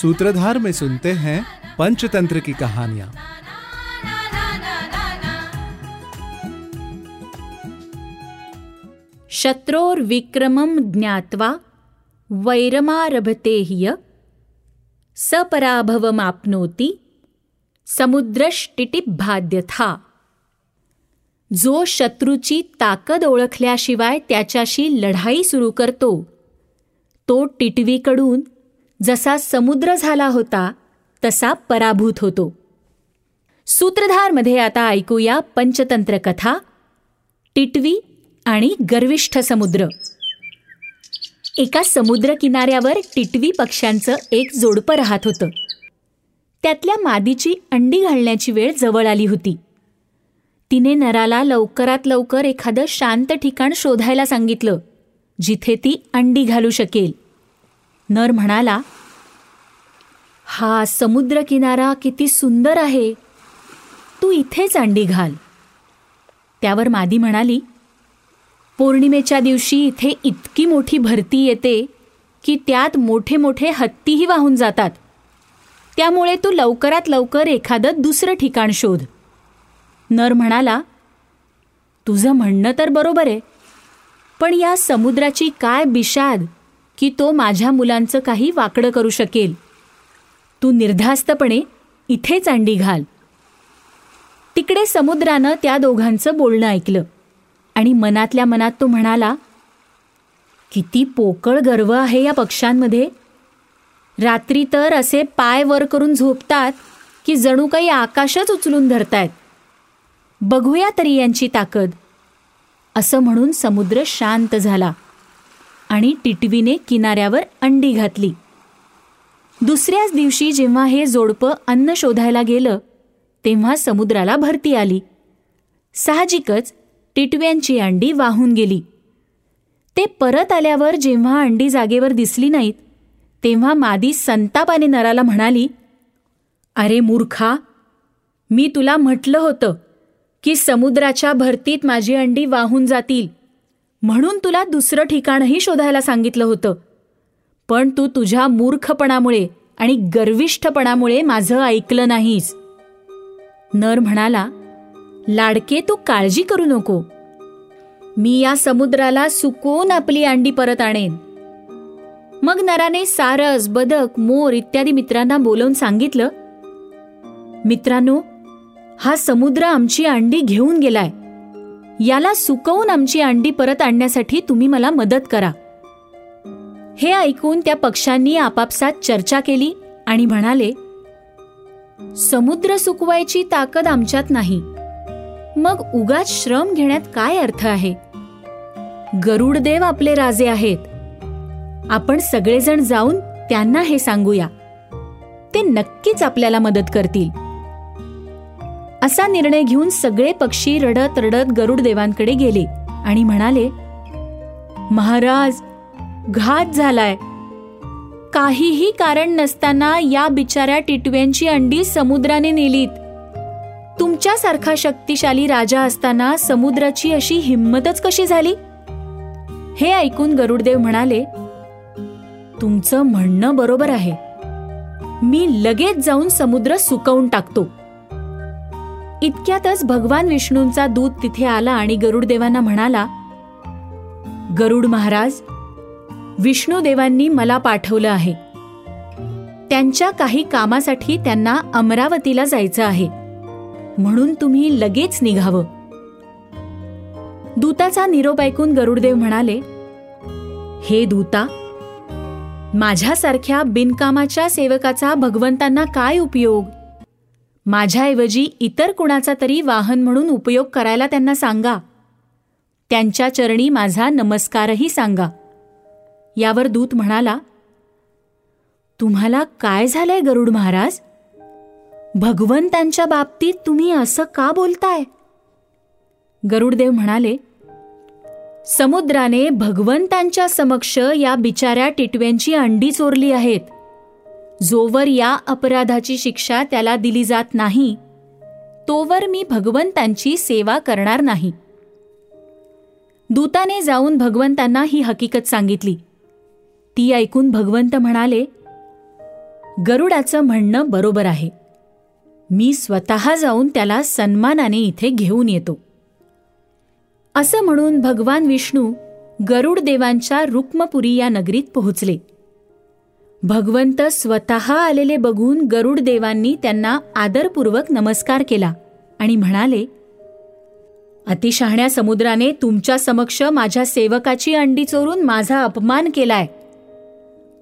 सूत्रधार में सुनते हैं पंचतंत्र की कहानियां। शत्रोर्विक्रमं ज्ञात्वा वैरमारभते ह्य सपराभवमाप्नोति समुद्रष्टिटिभाद्यथा जो शत्रूची ताकद ओळखल्याशिवाय त्याच्याशी लढाई सुरू करतो तो टिटवीकडून जसा समुद्र झाला होता तसा पराभूत होतो. सूत्रधारमध्ये आता ऐकूया पंचतंत्र कथा टिटवी आणि गर्विष्ठ समुद्र. एका समुद्र किनाऱ्यावर टिटवी पक्ष्यांचं एक जोडपं राहत होतं. त्यातल्या मादीची अंडी घालण्याची वेळ जवळ आली होती. तिने नराला लवकरात लवकर एखादं शांत ठिकाण शोधायला सांगितलं जिथे ती अंडी घालू शकेल. नर म्हणाला हा समुद्र किनारा किती सुंदर आहे. तू इथेच अंडी घाल. त्यावर मादी म्हणाली पौर्णिमेच्या दिवशी इथे इतकी मोठी भरती येते की त्यात मोठे मोठे हत्तीही वाहून जातात. त्यामुळे तू लवकरात लवकर एखादं दुसरं ठिकाण शोध. नर म्हणाला तुझं म्हणणं तर बरोबर आहे पण या समुद्राची काय बिशाद की तो माझ्या मुलांचं काही वाकडं करू शकेल. तू निर्धास्तपणे इथेच अंडी घाल. तिकडे समुद्रानं त्या दोघांचं बोलणं ऐकलं आणि मनातल्या मनात तो म्हणाला किती पोकळ गर्व आहे या पक्ष्यांमध्ये. रात्री तर असे पाय वर करून झोपतात की जणू काही आकाशच उचलून धरतायत. बघूया तरी यांची ताकद. असं म्हणून समुद्र शांत झाला. आणि टिटवीने किनाऱ्यावर अंडी घातली. दुसऱ्याच दिवशी जेव्हा हे जोडपं अन्न शोधायला गेलं तेव्हा समुद्राला भरती आली. साहजिकच टिटव्यांची अंडी वाहून गेली. ते परत आल्यावर जेव्हा अंडी जागेवर दिसली नाहीत तेव्हा मादी संतापाने नराला म्हणाली अरे मूर्खा मी तुला म्हटलं होतं की समुद्राच्या भरतीत माझी अंडी वाहून जातील. म्हणून तुला दुसरं ठिकाणही शोधायला सांगितलं होतं. पण तू तुझ्या मूर्खपणामुळे आणि गर्विष्ठपणामुळे माझं ऐकलं नाहीस. नर म्हणाला लाडके तू काळजी करू नको. मी या समुद्राला सुकवून आपली अंडी परत आणेन. मग नराने सारस बदक मोर इत्यादी मित्रांना बोलवून सांगितलं मित्रांनो हा समुद्र आमची अंडी घेऊन गेलाय. याला सुकवून आमची अंडी परत आणण्यासाठी तुम्ही मला मदत करा. हे ऐकून त्या पक्षांनी आपापसात चर्चा केली आणि म्हणाले समुद्र सुकवायची ताकद आमच्यात नाही. मग उगाच श्रम घेण्यात काय अर्थ आहे? गरुडदेव आपले राजे आहेत. आपण सगळेजण जाऊन त्यांना हे सांगूया. ते नक्कीच आपल्याला मदत करतील. असा निर्णय घेऊन सगळे पक्षी रडत रडत गरुडदेवांकडे गेले आणि म्हणाले महाराज घात झालाय. काहीही कारण नसताना या बिचाऱ्या टिटव्यांची अंडी समुद्राने नेलीत. तुमच्यासारखा शक्तिशाली राजा असताना समुद्राची अशी हिंमतच कशी झाली? हे ऐकून गरुडदेव म्हणाले तुमचं म्हणणं बरोबर आहे. मी लगेच जाऊन समुद्र सुकवून टाकतो. इतक्यातच भगवान विष्णूंचा दूत तिथे आला आणि गरुडदेवांना म्हणाला गरुड महाराज विष्णुदेवांनी मला पाठवलं आहे. त्यांच्या काही कामासाठी त्यांना अमरावतीला जायचं आहे. म्हणून तुम्ही लगेच निघावं. दूताचा निरोप ऐकून गरुडदेव म्हणाले हे दूता माझ्यासारख्या बिनकामाच्या सेवकाचा भगवंतांना काय उपयोग? माझ्याऐवजी इतर कुणाचा तरी वाहन म्हणून उपयोग करायला त्यांना सांगा. त्यांच्या चरणी माझा नमस्कारही सांगा. यावर दूत म्हणाला तुम्हाला काय झालंय गरुड महाराज? भगवंतांच्या बाबतीत तुम्ही असं का बोलताय? गरुडदेव म्हणाले समुद्राने भगवंतांच्या समक्ष या बिचाऱ्या टिटव्यांची अंडी चोरली आहेत. जोवर या अपराधाची शिक्षा त्याला दिली जात नाही तोवर मी भगवंतांची सेवा करणार नाही. दूताने जाऊन भगवंतांना ही हकीकत सांगितली. ती ऐकून भगवंत म्हणाले गरुडाचं म्हणणं बरोबर आहे. मी स्वतः जाऊन त्याला सन्मानाने इथे घेऊन येतो. असं म्हणून भगवान विष्णू गरुड देवांच्या रुक्मपुरी या नगरीत पोहोचले. भगवंत स्वतः आलेले बघून गरुड देवांनी त्यांना आदरपूर्वक नमस्कार केला आणि म्हणाले अतिशहाण्या समुद्राने तुमच्या समक्ष माझ्या सेवकाची अंडी चोरून माझा अपमान केलाय.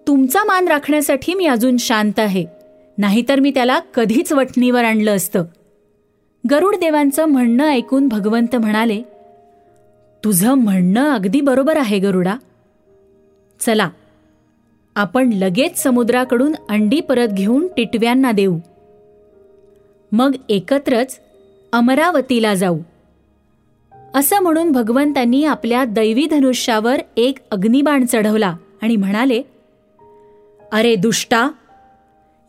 तुमचा मान राखण्यासाठी मी अजून शांत आहे. नाहीतर मी त्याला कधीच वठणीवर आणलं असतं. गरुड देवांचं म्हणणं ऐकून भगवंत म्हणाले तुझं म्हणणं अगदी बरोबर आहे गरुडा. चला आपण लगेच समुद्राकडून अंडी परत घेऊन टिटव्यांना देऊ. मग एकत्रच अमरावतीला जाऊ. असं म्हणून भगवंतांनी आपल्या दैवी धनुष्यावर एक अग्निबाण चढवला आणि म्हणाले अरे दुष्टा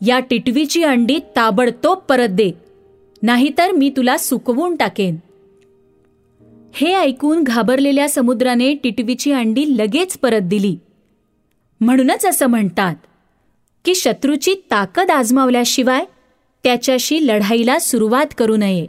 या टिटवीची अंडी ताबडतोब परत दे नाहीतर मी तुला सुकवून टाकेन. हे ऐकून घाबरलेल्या समुद्राने टिटवीची अंडी लगेच परत दिली. म्हणूनच असं म्हणतात की शत्रूची ताकद आजमावल्याशिवाय त्याच्याशी लढाईला सुरुवात करू नये.